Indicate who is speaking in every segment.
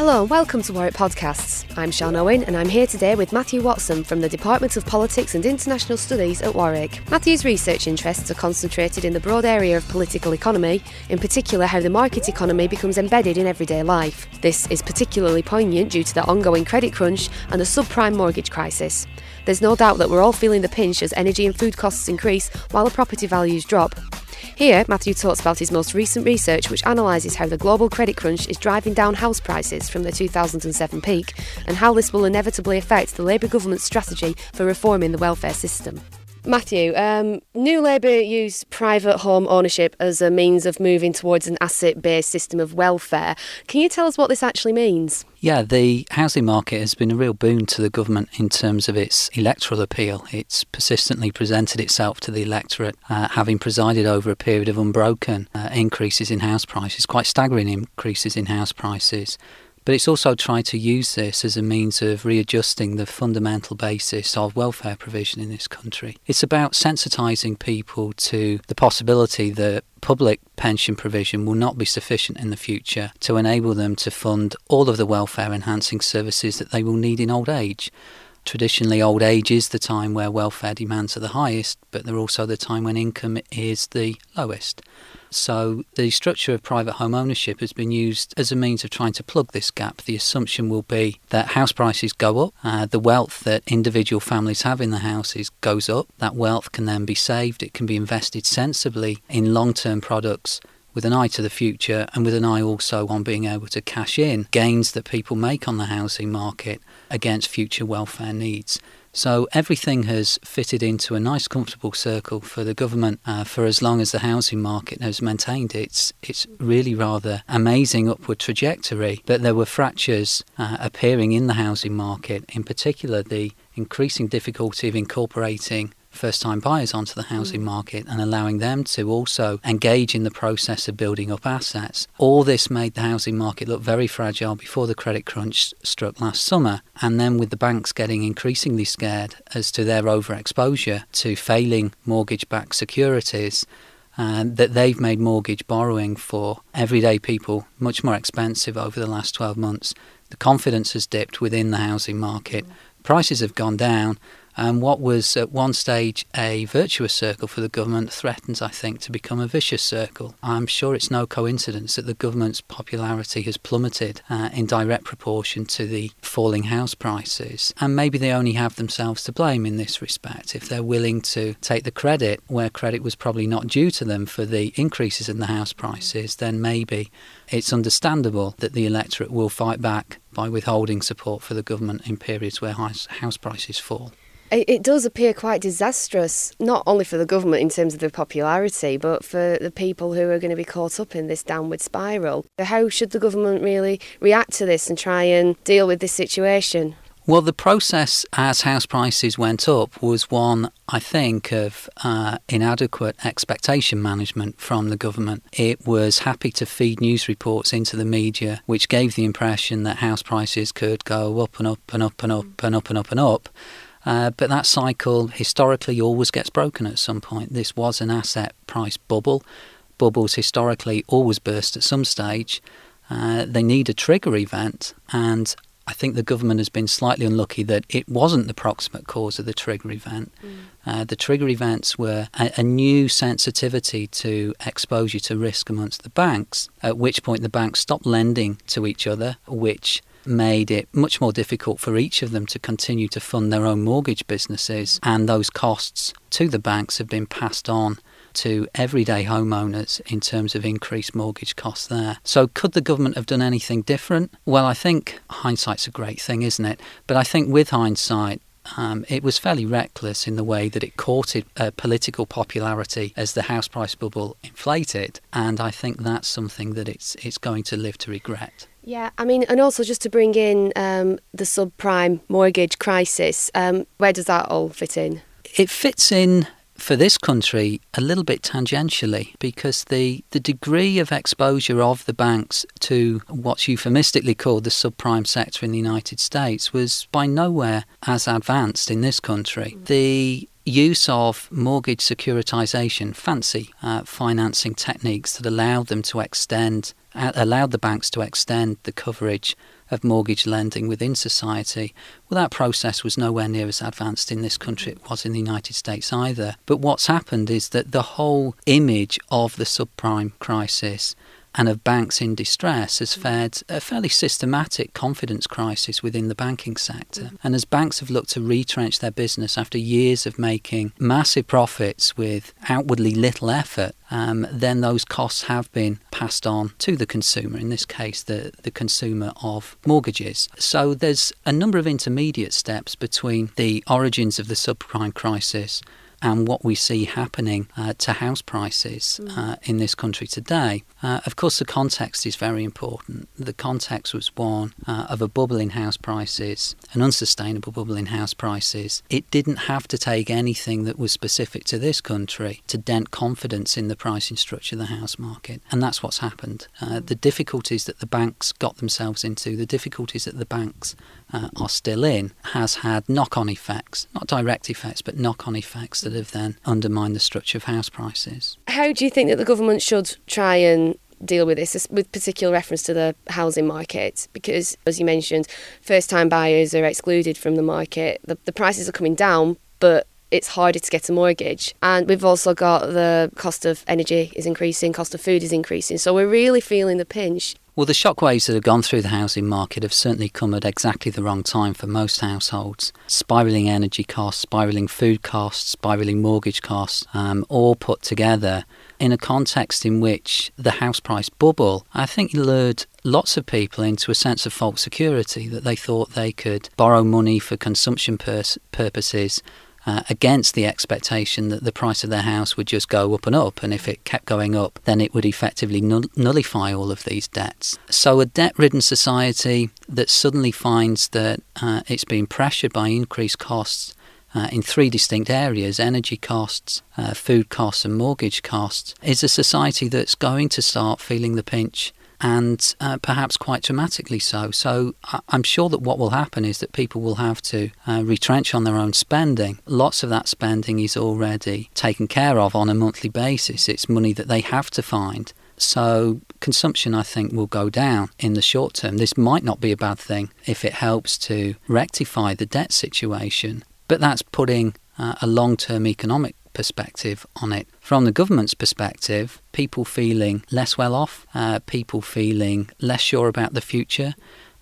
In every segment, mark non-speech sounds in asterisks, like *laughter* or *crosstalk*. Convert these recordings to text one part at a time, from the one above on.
Speaker 1: Hello and welcome to Warwick Podcasts. I'm Sean Owen and I'm here today with Matthew Watson from the Department of Politics and International Studies at Warwick. Matthew's research interests are concentrated in the broad area of political economy, in particular how the market economy becomes embedded in everyday life. This is particularly poignant due to the ongoing credit crunch and the subprime mortgage crisis. There's no doubt that we're all feeling the pinch as energy and food costs increase while the property values drop. Here, Matthew talks about his most recent research, which analyses how the global credit crunch is driving down house prices from the 2007 peak and how this will inevitably affect the Labour government's strategy for reforming the welfare system. Matthew, um, New Labour used private home ownership as a means of moving towards an asset based system of welfare. Can you tell us what this actually means?
Speaker 2: Yeah, the housing market has been a real boon to the government in terms of its electoral appeal. It's persistently presented itself to the electorate, uh, having presided over a period of unbroken uh, increases in house prices, quite staggering increases in house prices. But it's also tried to use this as a means of readjusting the fundamental basis of welfare provision in this country. It's about sensitising people to the possibility that public pension provision will not be sufficient in the future to enable them to fund all of the welfare enhancing services that they will need in old age. Traditionally, old age is the time where welfare demands are the highest, but they're also the time when income is the lowest. So the structure of private home ownership has been used as a means of trying to plug this gap. The assumption will be that house prices go up, uh, the wealth that individual families have in the houses goes up. That wealth can then be saved, it can be invested sensibly in long term products with an eye to the future and with an eye also on being able to cash in gains that people make on the housing market against future welfare needs. So everything has fitted into a nice, comfortable circle for the government uh, for as long as the housing market has maintained its its really rather amazing upward trajectory. But there were fractures uh, appearing in the housing market, in particular the increasing difficulty of incorporating first time buyers onto the housing mm. market and allowing them to also engage in the process of building up assets. All this made the housing market look very fragile before the credit crunch struck last summer. And then with the banks getting increasingly scared as to their overexposure to failing mortgage backed securities, uh, that they've made mortgage borrowing for everyday people much more expensive over the last 12 months. The confidence has dipped within the housing market. Mm. Prices have gone down, and what was at one stage a virtuous circle for the government threatens, I think, to become a vicious circle. I'm sure it's no coincidence that the government's popularity has plummeted uh, in direct proportion to the falling house prices. And maybe they only have themselves to blame in this respect. If they're willing to take the credit where credit was probably not due to them for the increases in the house prices, then maybe it's understandable that the electorate will fight back by withholding support for the government in periods where house prices fall.
Speaker 1: It does appear quite disastrous, not only for the government in terms of the popularity, but for the people who are going to be caught up in this downward spiral. How should the government really react to this and try and deal with this situation?
Speaker 2: Well, the process as house prices went up was one, I think, of uh, inadequate expectation management from the government. It was happy to feed news reports into the media, which gave the impression that house prices could go up and up and up and up and up and up and up. Uh, but that cycle historically always gets broken at some point. This was an asset price bubble. Bubbles historically always burst at some stage. Uh, they need a trigger event, and I think the government has been slightly unlucky that it wasn't the proximate cause of the trigger event. Mm. Uh, the trigger events were a, a, new sensitivity to exposure to risk amongst the banks, at which point the banks stopped lending to each other, which made it much more difficult for each of them to continue to fund their own mortgage businesses, and those costs to the banks have been passed on to everyday homeowners in terms of increased mortgage costs there. So, could the government have done anything different? Well, I think hindsight's a great thing, isn't it? But I think with hindsight, um, it was fairly reckless in the way that it courted uh, political popularity as the house price bubble inflated, and I think that's something that it's it's going to live to regret.
Speaker 1: Yeah, I mean, and also just to bring in um, the subprime mortgage crisis, um, where does that all fit in?
Speaker 2: It fits in for this country a little bit tangentially because the, the degree of exposure of the banks to what's euphemistically called the subprime sector in the United States was by nowhere as advanced in this country. The use of mortgage securitization, fancy uh, financing techniques that allowed them to extend, uh, allowed the banks to extend the coverage of mortgage lending within society. Well, that process was nowhere near as advanced in this country as it was in the United States either. But what's happened is that the whole image of the subprime crisis and of banks in distress has fed a fairly systematic confidence crisis within the banking sector. Mm. And as banks have looked to retrench their business after years of making massive profits with outwardly little effort, um, then those costs have been passed on to the consumer, in this case, the, the consumer of mortgages. So there's a number of intermediate steps between the origins of the subprime crisis and what we see happening uh, to house prices mm. uh, in this country today. Uh, of course, the context is very important. The context was one uh, of a bubble in house prices, an unsustainable bubble in house prices. It didn't have to take anything that was specific to this country to dent confidence in the pricing structure of the house market, and that's what's happened. Uh, the difficulties that the banks got themselves into, the difficulties that the banks uh, are still in, has had knock on effects, not direct effects, but knock on effects that have then undermined the structure of house prices.
Speaker 1: How do you think that the government should try and deal with this with particular reference to the housing market because as you mentioned first time buyers are excluded from the market the, the prices are coming down but it's harder to get a mortgage. And we've also got the cost of energy is increasing, cost of food is increasing. So we're really feeling the pinch.
Speaker 2: Well, the shockwaves that have gone through the housing market have certainly come at exactly the wrong time for most households. Spiralling energy costs, spiralling food costs, spiralling mortgage costs, um, all put together in a context in which the house price bubble, I think, lured lots of people into a sense of false security that they thought they could borrow money for consumption purposes uh, against the expectation that the price of their house would just go up and up. And if it kept going up, then it would effectively null- nullify all of these debts. So, a debt ridden society that suddenly finds that uh, it's being pressured by increased costs. Uh, in three distinct areas energy costs, uh, food costs, and mortgage costs is a society that's going to start feeling the pinch and uh, perhaps quite dramatically so. So I'm sure that what will happen is that people will have to uh, retrench on their own spending. Lots of that spending is already taken care of on a monthly basis. It's money that they have to find. So consumption, I think, will go down in the short term. This might not be a bad thing if it helps to rectify the debt situation, but that's putting uh, a long term economic perspective on it. From the government's perspective, people feeling less well off, uh, people feeling less sure about the future,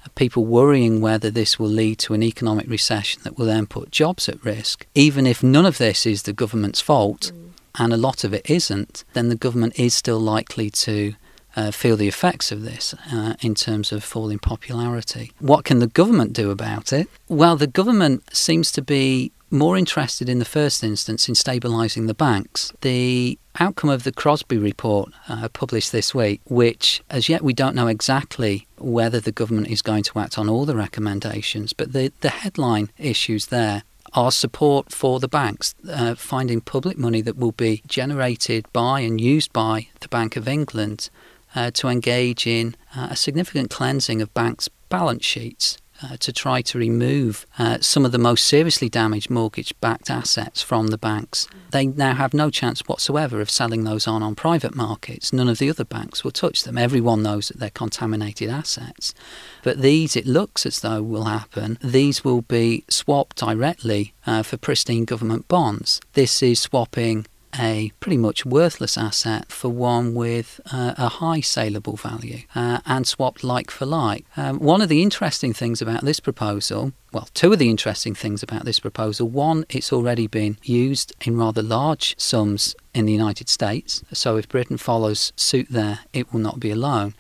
Speaker 2: uh, people worrying whether this will lead to an economic recession that will then put jobs at risk. Even if none of this is the government's fault, mm. and a lot of it isn't, then the government is still likely to uh, feel the effects of this uh, in terms of falling popularity. What can the government do about it? Well, the government seems to be more interested in the first instance in stabilising the banks. The outcome of the Crosby report uh, published this week, which as yet we don't know exactly whether the government is going to act on all the recommendations, but the, the headline issues there are support for the banks, uh, finding public money that will be generated by and used by the Bank of England uh, to engage in uh, a significant cleansing of banks' balance sheets uh, to try to remove uh, some of the most seriously damaged mortgage backed assets from the banks. They now have no chance whatsoever of selling those on on private markets. None of the other banks will touch them. Everyone knows that they're contaminated assets. But these, it looks as though, will happen. These will be swapped directly uh, for pristine government bonds. This is swapping a pretty much worthless asset for one with uh, a high saleable value uh, and swapped like for like. Um, one of the interesting things about this proposal, well, two of the interesting things about this proposal one, it's already been used in rather large sums in the United States, so if Britain follows suit there, it will not be alone.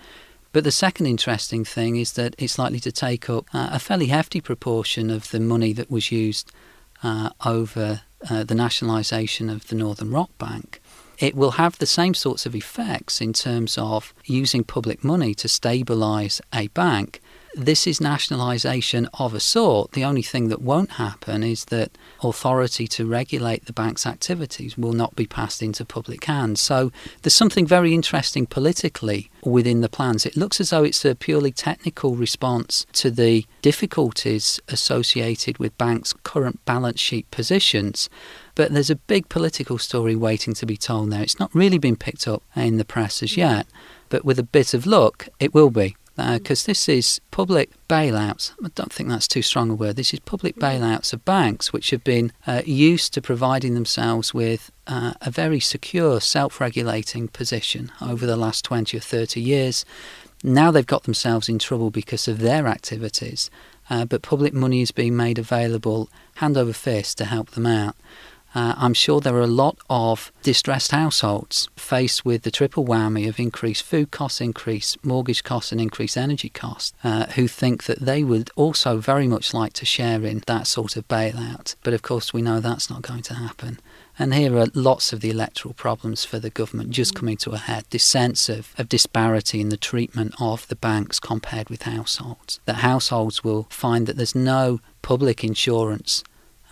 Speaker 2: But the second interesting thing is that it's likely to take up uh, a fairly hefty proportion of the money that was used uh, over uh, the nationalisation of the Northern Rock Bank, it will have the same sorts of effects in terms of using public money to stabilise a bank, this is nationalisation of a sort. The only thing that won't happen is that authority to regulate the bank's activities will not be passed into public hands. So there's something very interesting politically within the plans. It looks as though it's a purely technical response to the difficulties associated with banks' current balance sheet positions. But there's a big political story waiting to be told there. It's not really been picked up in the press as yet, but with a bit of luck, it will be because uh, this is public bailouts. I don't think that's too strong a word. This is public bailouts of banks which have been uh, used to providing themselves with uh, a very secure, self regulating position over the last 20 or 30 years. Now they've got themselves in trouble because of their activities, uh, but public money is being made available hand over fist to help them out. Uh, I'm sure there are a lot of distressed households faced with the triple whammy of increased food costs, increased mortgage costs, and increased energy costs, uh, who think that they would also very much like to share in that sort of bailout. But of course, we know that's not going to happen. And here are lots of the electoral problems for the government just coming to a head. This sense of, of disparity in the treatment of the banks compared with households. That households will find that there's no public insurance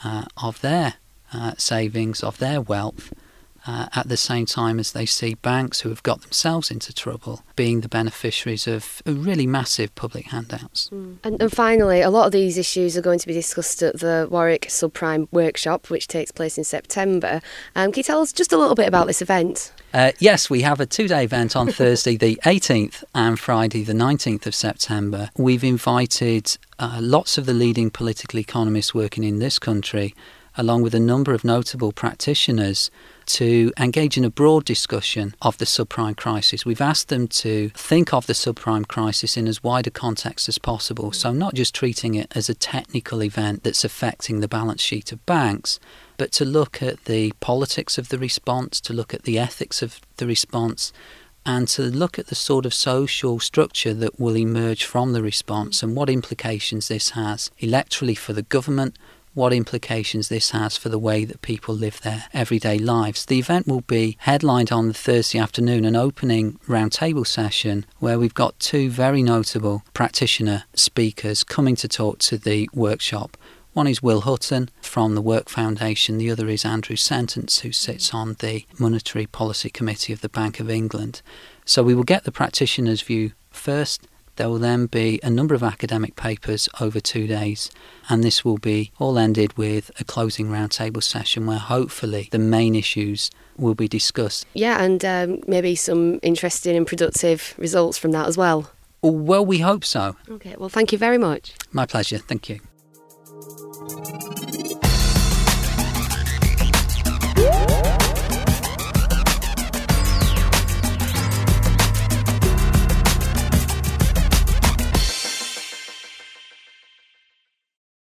Speaker 2: uh, of their uh, savings, of their wealth, uh, at the same time as they see banks who have got themselves into trouble being the beneficiaries of really massive public handouts.
Speaker 1: Mm. And, and, finally, a lot of these issues are going to be discussed at the Warwick Subprime Workshop, which takes place in September. Um, can you tell us just a little bit about this event?
Speaker 2: Uh, yes, we have a two day event on *laughs* Thursday, the 18th, and Friday, the 19th of September. We've invited uh, lots of the leading political economists working in this country along with a number of notable practitioners, to engage in a broad discussion of the subprime crisis. We've asked them to think of the subprime crisis in as wide a context as possible, so not just treating it as a technical event that's affecting the balance sheet of banks, but to look at the politics of the response, to look at the ethics of the response, and to look at the sort of social structure that will emerge from the response and what implications this has electorally for the government, what implications this has for the way that people live their everyday lives. The event will be headlined on the Thursday afternoon, an opening roundtable session where we've got two very notable practitioner speakers coming to talk to the workshop. One is Will Hutton from the Work Foundation, the other is Andrew Sentance, who sits on the Monetary Policy Committee of the Bank of England. So we will get the practitioner's view first there will then be a number of academic papers over two days, and this will be all ended with a closing roundtable session where hopefully the main issues will be discussed.
Speaker 1: Yeah, and um, maybe some interesting and productive results from that as well.
Speaker 2: Well, we hope so.
Speaker 1: Okay, well, thank you very much.
Speaker 2: My pleasure. Thank you.